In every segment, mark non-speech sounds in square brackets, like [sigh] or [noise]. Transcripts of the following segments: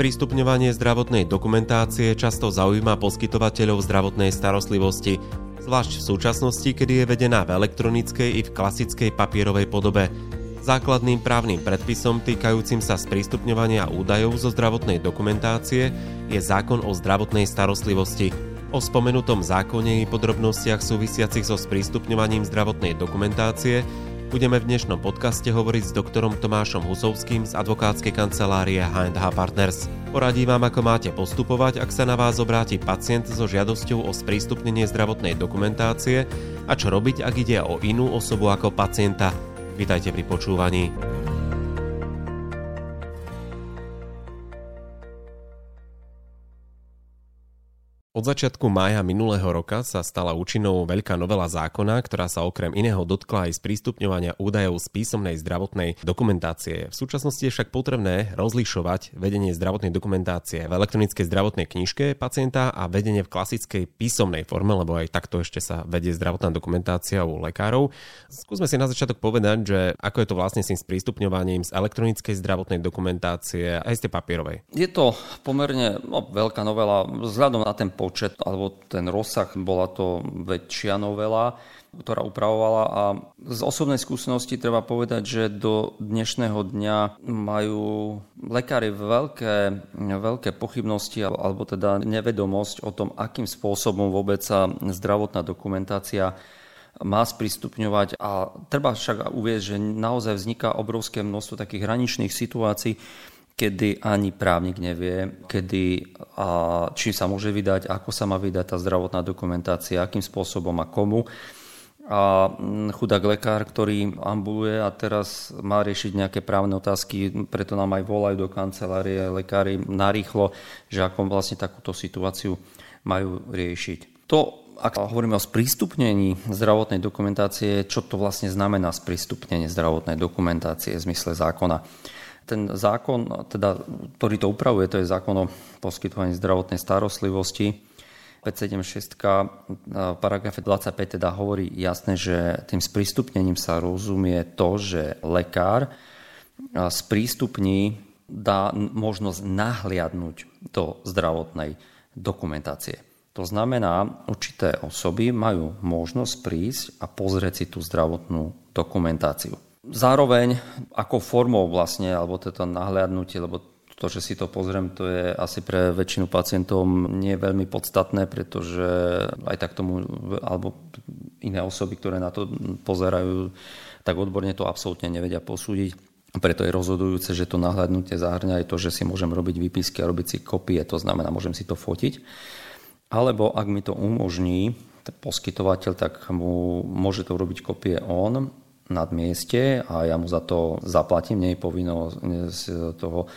Sprístupňovanie zdravotnej dokumentácie často zaujíma poskytovateľov zdravotnej starostlivosti, zvlášť v súčasnosti, kedy je vedená v elektronickej i v klasickej papierovej podobe. Základným právnym predpisom týkajúcim sa sprístupňovania údajov zo zdravotnej dokumentácie je zákon o zdravotnej starostlivosti. O spomenutom zákone i podrobnostiach súvisiacich so sprístupňovaním zdravotnej dokumentácie Budeme v dnešnom podcaste hovoriť s doktorom Tomášom Husovským z advokátskej kancelárie H&H Partners. Poradí vám, ako máte postupovať, ak sa na vás obráti pacient so žiadosťou o sprístupnenie zdravotnej dokumentácie a čo robiť, ak ide o inú osobu ako pacienta. Vítajte pri počúvaní. Od začiatku mája minulého roka sa stala účinnou veľká novela zákona, ktorá sa okrem iného dotkla aj sprístupňovania údajov z písomnej zdravotnej dokumentácie. V súčasnosti je však potrebné rozlišovať vedenie zdravotnej dokumentácie v elektronickej zdravotnej knižke pacienta a vedenie v klasickej písomnej forme, lebo aj takto ešte sa vedie zdravotná dokumentácia u lekárov. Skúsme si na začiatok povedať, že ako je to vlastne s tým sprístupňovaním z elektronickej zdravotnej dokumentácie aj z tej papierovej. Je to pomerne no, veľká novela vzhľadom na ten počet alebo ten rozsah, bola to väčšia novela, ktorá upravovala. A z osobnej skúsenosti treba povedať, že do dnešného dňa majú lekári veľké, veľké pochybnosti alebo teda nevedomosť o tom, akým spôsobom vôbec sa zdravotná dokumentácia má sprístupňovať. A treba však uvieť, že naozaj vzniká obrovské množstvo takých hraničných situácií, kedy ani právnik nevie, kedy a či sa môže vydať, ako sa má vydať tá zdravotná dokumentácia, akým spôsobom a komu. A mm, chudák lekár, ktorý ambuluje a teraz má riešiť nejaké právne otázky, preto nám aj volajú do kancelárie lekári narýchlo, že ako vlastne takúto situáciu majú riešiť. To, ak hovoríme o sprístupnení zdravotnej dokumentácie, čo to vlastne znamená sprístupnenie zdravotnej dokumentácie v zmysle zákona ten zákon, teda, ktorý to upravuje, to je zákon o poskytovaní zdravotnej starostlivosti. 576 v paragrafe 25 teda hovorí jasne, že tým sprístupnením sa rozumie to, že lekár sprístupní, dá možnosť nahliadnúť do zdravotnej dokumentácie. To znamená, určité osoby majú možnosť prísť a pozrieť si tú zdravotnú dokumentáciu. Zároveň ako formou vlastne, alebo toto nahliadnutie, lebo to, že si to pozriem, to je asi pre väčšinu pacientov nie veľmi podstatné, pretože aj tak tomu, alebo iné osoby, ktoré na to pozerajú, tak odborne to absolútne nevedia posúdiť. Preto je rozhodujúce, že to nahľadnutie zahrňa aj to, že si môžem robiť výpisky a robiť si kopie, to znamená, môžem si to fotiť. Alebo ak mi to umožní poskytovateľ, tak mu môže to robiť kopie on nad mieste a ja mu za to zaplatím. Nie je povinno z toho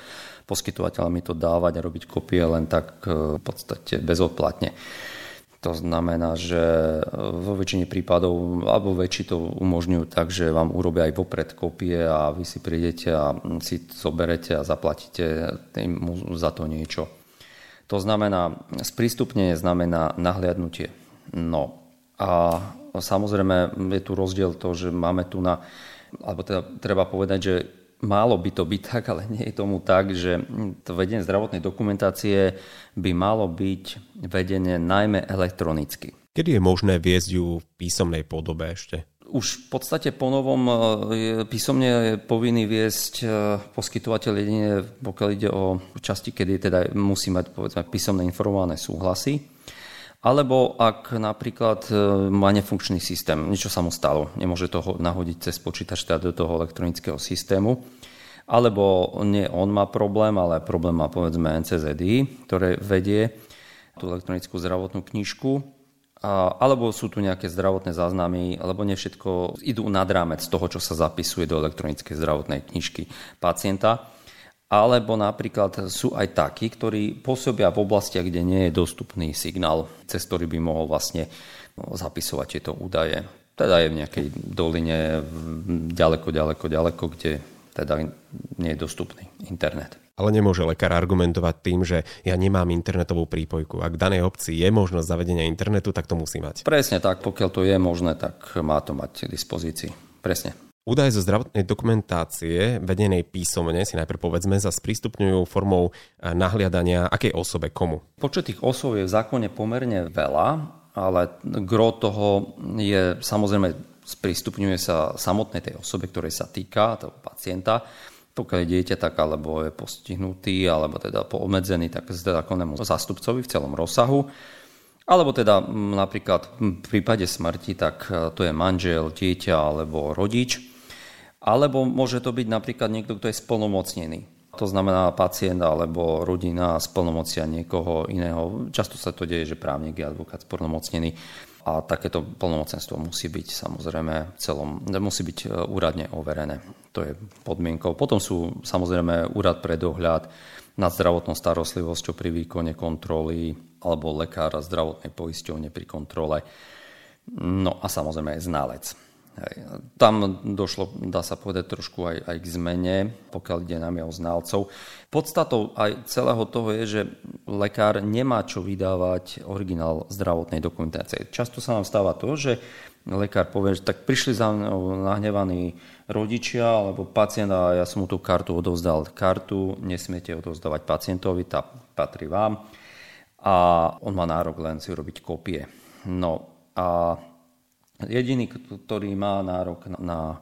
poskytovateľa mi to dávať a robiť kopie len tak e, v podstate bezodplatne. To znamená, že vo väčšine prípadov, alebo väčší to umožňujú tak, že vám urobia aj vopred kopie a vy si prídete a si zoberete a zaplatíte mu za to niečo. To znamená, sprístupnenie znamená nahliadnutie. No a samozrejme je tu rozdiel to, že máme tu na, alebo teda treba povedať, že málo by to byť [laughs] tak, ale nie je tomu tak, že to vedenie zdravotnej dokumentácie by malo byť vedené najmä elektronicky. Kedy je možné viesť ju v písomnej podobe ešte? Už v podstate po novom e, písomne je povinný viesť e, poskytovateľ jedine, pokiaľ ide o časti, kedy teda musí mať povedzme, písomné informované súhlasy. Alebo ak napríklad e, má nefunkčný systém, niečo sa mu stalo, nemôže toho nahodiť cez počítač teda do toho elektronického systému, alebo nie on má problém, ale problém má povedzme NCZI, ktoré vedie tú elektronickú zdravotnú knižku, alebo sú tu nejaké zdravotné záznamy, alebo nie všetko idú nad rámec toho, čo sa zapisuje do elektronickej zdravotnej knižky pacienta alebo napríklad sú aj takí, ktorí pôsobia v oblastiach, kde nie je dostupný signál, cez ktorý by mohol vlastne no, zapisovať tieto údaje. Teda je v nejakej doline ďaleko, ďaleko, ďaleko, kde teda nie je dostupný internet. Ale nemôže lekár argumentovať tým, že ja nemám internetovú prípojku. Ak v danej obci je možnosť zavedenia internetu, tak to musí mať. Presne tak, pokiaľ to je možné, tak má to mať k dispozícii. Presne. Údaje zo zdravotnej dokumentácie vedenej písomne si najprv povedzme sa sprístupňujú formou eh, nahliadania akej osobe, komu? Počet tých osôb je v zákone pomerne veľa, ale gro toho je samozrejme sprístupňuje sa samotnej tej osobe, ktorej sa týka, toho pacienta. Pokiaľ je dieťa tak, alebo je postihnutý, alebo teda obmedzený, tak zákonnému zástupcovi v celom rozsahu. Alebo teda napríklad v prípade smrti, tak eh, to je manžel, dieťa alebo rodič alebo môže to byť napríklad niekto, kto je splnomocnený. To znamená pacient alebo rodina splnomocia niekoho iného. Často sa to deje, že právnik je advokát splnomocnený a takéto plnomocenstvo musí byť samozrejme celom, musí byť e, úradne overené. To je podmienkou. Potom sú samozrejme úrad pre dohľad nad zdravotnou starostlivosťou pri výkone kontroly alebo lekára zdravotnej poisťovne pri kontrole. No a samozrejme aj ználec. Tam došlo, dá sa povedať, trošku aj, aj k zmene, pokiaľ ide najmä o znalcov. Podstatou aj celého toho je, že lekár nemá čo vydávať originál zdravotnej dokumentácie. Často sa nám stáva to, že lekár povie, že tak prišli za mnou nahnevaní rodičia alebo pacient a ja som mu tú kartu odovzdal. Kartu nesmiete odovzdávať pacientovi, tá patrí vám a on má nárok len si urobiť kopie. No a Jediný, ktorý má nárok na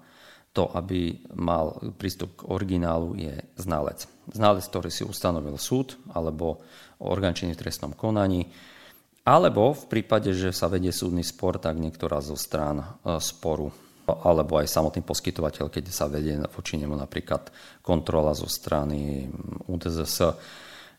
to, aby mal prístup k originálu, je znalec. Znalec, ktorý si ustanovil súd alebo orgán v trestnom konaní, alebo v prípade, že sa vedie súdny spor, tak niektorá zo strán e, sporu alebo aj samotný poskytovateľ, keď sa vedie voči nemu napríklad kontrola zo strany UDZS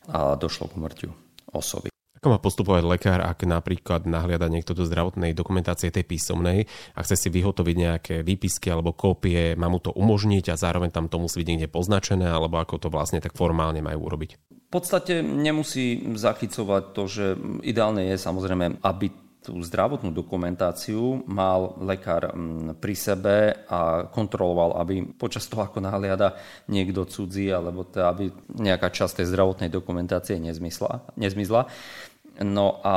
a došlo k mŕťu osoby. Ako má postupovať lekár, ak napríklad nahliada niekto do zdravotnej dokumentácie tej písomnej a chce si vyhotoviť nejaké výpisky alebo kópie, má mu to umožniť a zároveň tam to musí byť niekde poznačené, alebo ako to vlastne tak formálne majú urobiť? V podstate nemusí zachycovať to, že ideálne je samozrejme, aby tú zdravotnú dokumentáciu mal lekár mm, pri sebe a kontroloval, aby počas toho, ako nahliada niekto cudzí, alebo teda, aby nejaká časť tej zdravotnej dokumentácie nezmysla, nezmizla. No a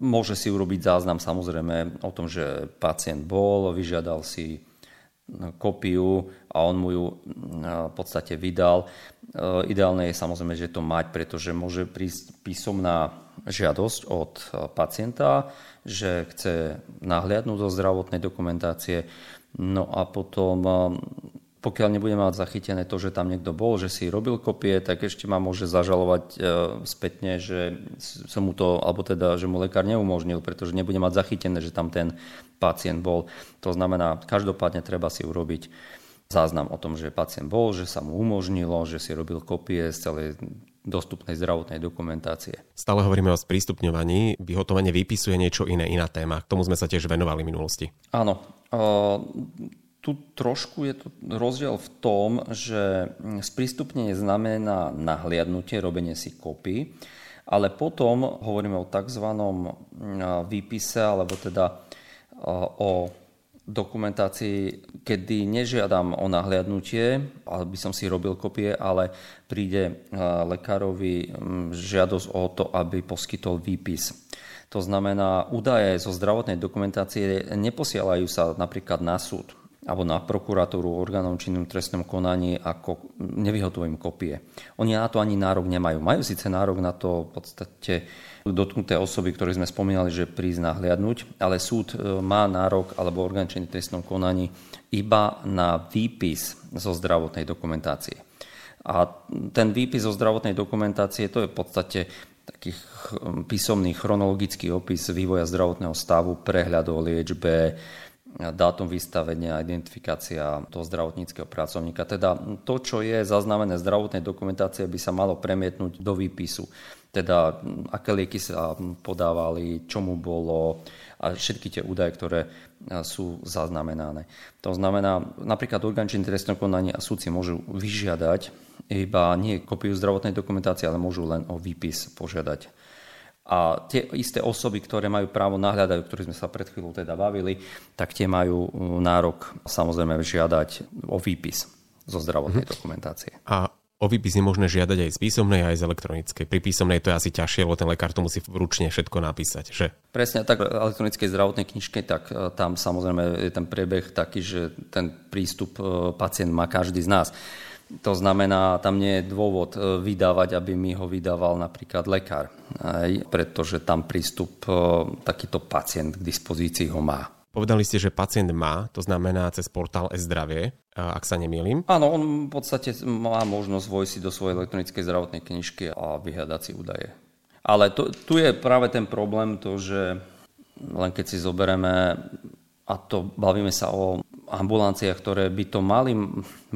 môže si urobiť záznam samozrejme o tom, že pacient bol, vyžiadal si no, kopiu a on mu ju no, v podstate vydal. E, ideálne je samozrejme, že to mať, pretože môže prísť písomná žiadosť od pacienta, že chce nahliadnúť do zdravotnej dokumentácie. No a potom pokiaľ nebude mať zachytené to, že tam niekto bol, že si robil kopie, tak ešte ma môže zažalovať e, spätne, že som mu to, alebo teda, že mu lekár neumožnil, pretože nebude mať zachytené, že tam ten pacient bol. To znamená, každopádne treba si urobiť záznam o tom, že pacient bol, že sa mu umožnilo, že si robil kopie z celej dostupnej zdravotnej dokumentácie. Stále hovoríme o sprístupňovaní. Vyhotovanie výpisu je niečo iné, iná téma. K tomu sme sa tiež venovali v minulosti. Áno. Tu trošku je to rozdiel v tom, že sprístupnenie znamená nahliadnutie, robenie si kopy, ale potom hovoríme o tzv. výpise, alebo teda o dokumentácii, kedy nežiadam o nahliadnutie, aby som si robil kopie, ale príde lekárovi žiadosť o to, aby poskytol výpis. To znamená, údaje zo zdravotnej dokumentácie neposielajú sa napríklad na súd alebo na prokuratúru orgánom činným trestnom konaní ako nevyhotovím kopie. Oni na to ani nárok nemajú. Majú síce nárok na to v podstate dotknuté osoby, ktoré sme spomínali, že prísť nahliadnúť, ale súd e, má nárok alebo orgán činný trestnom konaní iba na výpis zo zdravotnej dokumentácie. A ten výpis zo zdravotnej dokumentácie to je v podstate takých písomný chronologický opis vývoja zdravotného stavu, prehľad o liečbe, dátum vystavenia, identifikácia toho zdravotníckého pracovníka. Teda to, čo je zaznamené zdravotnej dokumentácie, by sa malo premietnúť do výpisu. Teda aké lieky sa podávali, čo mu bolo a všetky tie údaje, ktoré sú zaznamenané. To znamená, napríklad orgán činný trestného konania a súdci môžu vyžiadať iba nie kopiu zdravotnej dokumentácie, ale môžu len o výpis požiadať a tie isté osoby, ktoré majú právo nahľadať, o ktorých sme sa pred chvíľou teda bavili, tak tie majú uh, nárok samozrejme žiadať o výpis zo zdravotnej mm-hmm. dokumentácie. A o výpis je možné žiadať aj z písomnej, aj z elektronickej. Pri písomnej to je asi ťažšie, lebo ten lekár to musí ručne všetko napísať, že? Presne tak, v elektronickej zdravotnej knižke, tak e, tam samozrejme je ten priebeh taký, že ten prístup e, pacient má každý z nás. To znamená, tam nie je dôvod e, vydávať, aby mi ho vydával napríklad lekár, aj, pretože tam prístup takýto pacient k dispozícii ho má. Povedali ste, že pacient má, to znamená cez portál e-zdravie, ak sa nemýlim. Áno, on v podstate má možnosť vojsť si do svojej elektronickej zdravotnej knižky a vyhľadať si údaje. Ale to, tu je práve ten problém, to, že len keď si zoberieme, a to bavíme sa o ambulanciách, ktoré by to mali,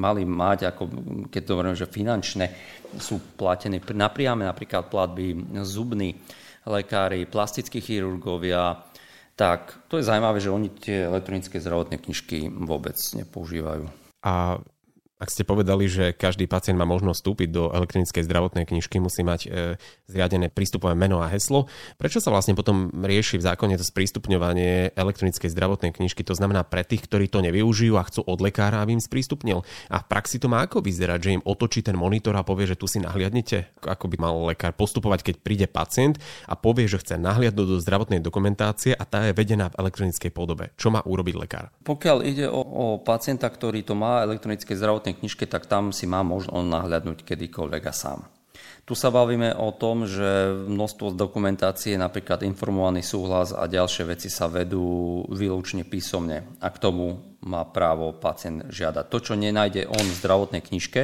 mali mať, ako keď to hovorím, že finančné sú platené napriame, napríklad platby zubní lekári, plastickí chirurgovia, tak to je zaujímavé, že oni tie elektronické zdravotné knižky vôbec nepoužívajú. A ak ste povedali, že každý pacient má možnosť vstúpiť do elektronickej zdravotnej knižky, musí mať e, zriadené prístupové meno a heslo. Prečo sa vlastne potom rieši v zákone to sprístupňovanie elektronickej zdravotnej knižky? To znamená pre tých, ktorí to nevyužijú a chcú od lekára, aby im sprístupnil. A v praxi to má ako vyzerať, že im otočí ten monitor a povie, že tu si nahliadnete? Ako by mal lekár postupovať, keď príde pacient a povie, že chce nahliadnúť do zdravotnej dokumentácie a tá je vedená v elektronickej podobe. Čo má urobiť lekár? Pokiaľ ide o, o pacienta, ktorý to má elektronické zdravotné zdravotnej knižke, tak tam si má možno nahľadnúť kedykoľvek a sám. Tu sa bavíme o tom, že množstvo dokumentácie, napríklad informovaný súhlas a ďalšie veci sa vedú výlučne písomne a k tomu má právo pacient žiadať. To, čo nenájde on v zdravotnej knižke,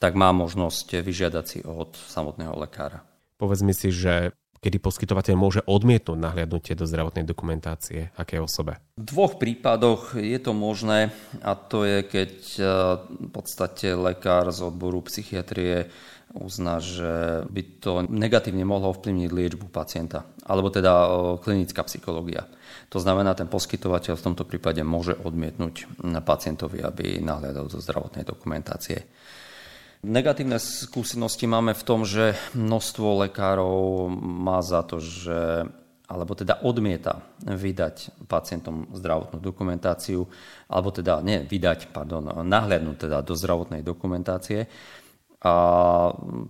tak má možnosť vyžiadať si od samotného lekára. Povedz mi si, že kedy poskytovateľ môže odmietnúť nahliadnutie do zdravotnej dokumentácie aké osobe? V dvoch prípadoch je to možné a to je, keď e, v podstate lekár z odboru psychiatrie uzná, že by to negatívne mohlo ovplyvniť liečbu pacienta, alebo teda e, klinická psychológia. To znamená, ten poskytovateľ v tomto prípade môže odmietnúť pacientovi, aby nahliadal do zdravotnej dokumentácie. Negatívne skúsenosti máme v tom, že množstvo lekárov má za to, že alebo teda odmieta vydať pacientom zdravotnú dokumentáciu, alebo teda nie vydať, pardon, nahliadnúť teda do zdravotnej dokumentácie a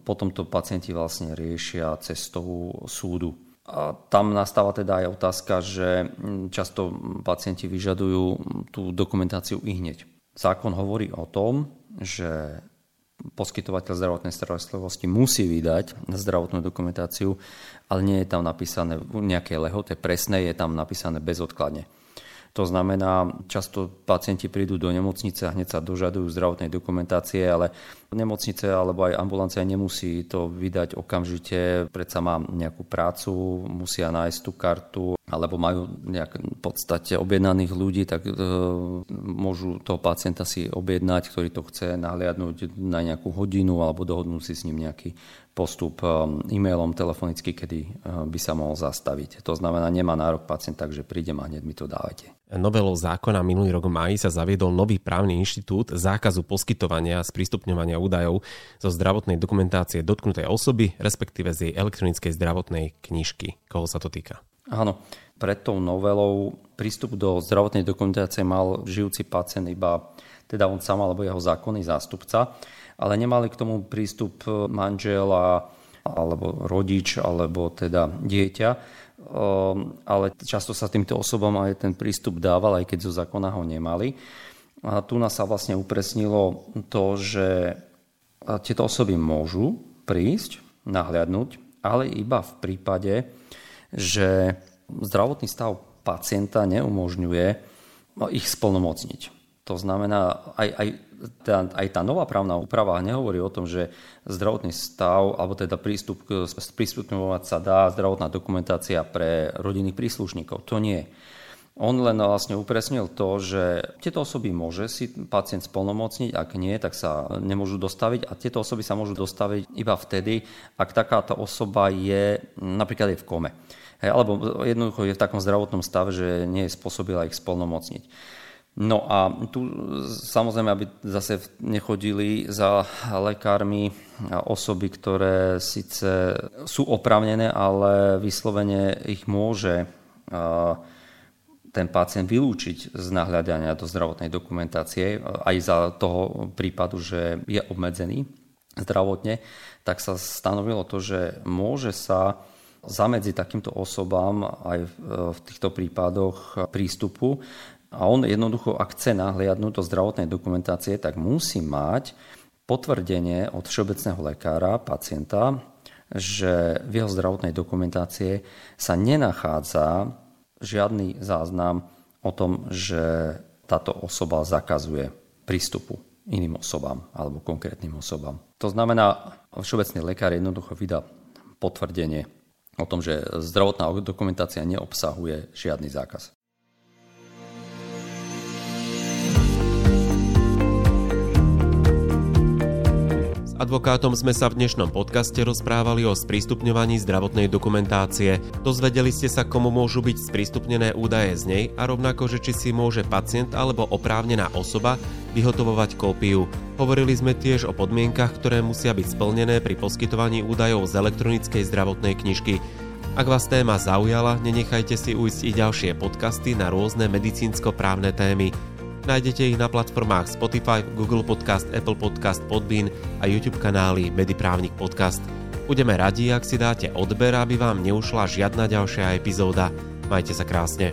potom to pacienti vlastne riešia cestou súdu. A tam nastáva teda aj otázka, že často pacienti vyžadujú tú dokumentáciu i hneď. Zákon hovorí o tom, že poskytovateľ zdravotnej starostlivosti musí vydať zdravotnú dokumentáciu, ale nie je tam napísané v nejakej lehote presnej, je tam napísané bezodkladne. To znamená, často pacienti prídu do nemocnice a hneď sa dožadujú zdravotnej dokumentácie, ale nemocnice alebo aj ambulancia nemusí to vydať okamžite, predsa má nejakú prácu, musia nájsť tú kartu, alebo majú nejak v podstate objednaných ľudí, tak e, môžu toho pacienta si objednať, ktorý to chce nahliadnúť na nejakú hodinu alebo dohodnúť si s ním nejaký postup um, e-mailom, telefonicky, kedy uh, by sa mohol zastaviť. To znamená, nemá nárok pacient, takže prídem a hneď mi to dávajte. Novelou zákona minulý rok v sa zaviedol nový právny inštitút zákazu poskytovania a sprístupňovania údajov zo zdravotnej dokumentácie dotknutej osoby, respektíve z jej elektronickej zdravotnej knižky. Koho sa to týka? Áno, pred tou novelou prístup do zdravotnej dokumentácie mal žijúci pacient iba teda on sám alebo jeho zákonný zástupca ale nemali k tomu prístup e, manžel a, alebo rodič, alebo teda dieťa. E, ale často sa týmto osobom aj ten prístup dával, aj keď zo zákona ho nemali. A tu nás sa vlastne upresnilo to, že tieto osoby môžu prísť, nahliadnúť, ale iba v prípade, že zdravotný stav pacienta neumožňuje ich splnomocniť. To znamená, aj, aj tá, aj tá nová právna úprava nehovorí o tom, že zdravotný stav, alebo teda prístup, prístupňovať sa dá zdravotná dokumentácia pre rodinných príslušníkov. To nie. On len vlastne upresnil to, že tieto osoby môže si pacient splnomocniť, ak nie, tak sa nemôžu dostaviť a tieto osoby sa môžu dostaviť iba vtedy, ak takáto osoba je napríklad je v kome. alebo jednoducho je v takom zdravotnom stave, že nie je spôsobila ich splnomocniť. No a tu samozrejme, aby zase nechodili za lekármi osoby, ktoré síce sú opravnené, ale vyslovene ich môže ten pacient vylúčiť z nahľadania do zdravotnej dokumentácie aj za toho prípadu, že je obmedzený zdravotne, tak sa stanovilo to, že môže sa zamedzi takýmto osobám aj v týchto prípadoch prístupu. A on jednoducho, ak chce nahliadnúť do zdravotnej dokumentácie, tak musí mať potvrdenie od všeobecného lekára pacienta, že v jeho zdravotnej dokumentácie sa nenachádza žiadny záznam o tom, že táto osoba zakazuje prístupu iným osobám alebo konkrétnym osobám. To znamená, všeobecný lekár jednoducho vydá potvrdenie o tom, že zdravotná dokumentácia neobsahuje žiadny zákaz. Advokátom sme sa v dnešnom podcaste rozprávali o sprístupňovaní zdravotnej dokumentácie. Dozvedeli ste sa, komu môžu byť sprístupnené údaje z nej a rovnako, že či si môže pacient alebo oprávnená osoba vyhotovovať kópiu. Hovorili sme tiež o podmienkach, ktoré musia byť splnené pri poskytovaní údajov z elektronickej zdravotnej knižky. Ak vás téma zaujala, nenechajte si ujsť i ďalšie podcasty na rôzne medicínsko-právne témy. Nájdete ich na platformách Spotify, Google Podcast, Apple Podcast, Podbean a YouTube kanály Mediprávnik Podcast. Budeme radi, ak si dáte odber, aby vám neušla žiadna ďalšia epizóda. Majte sa krásne.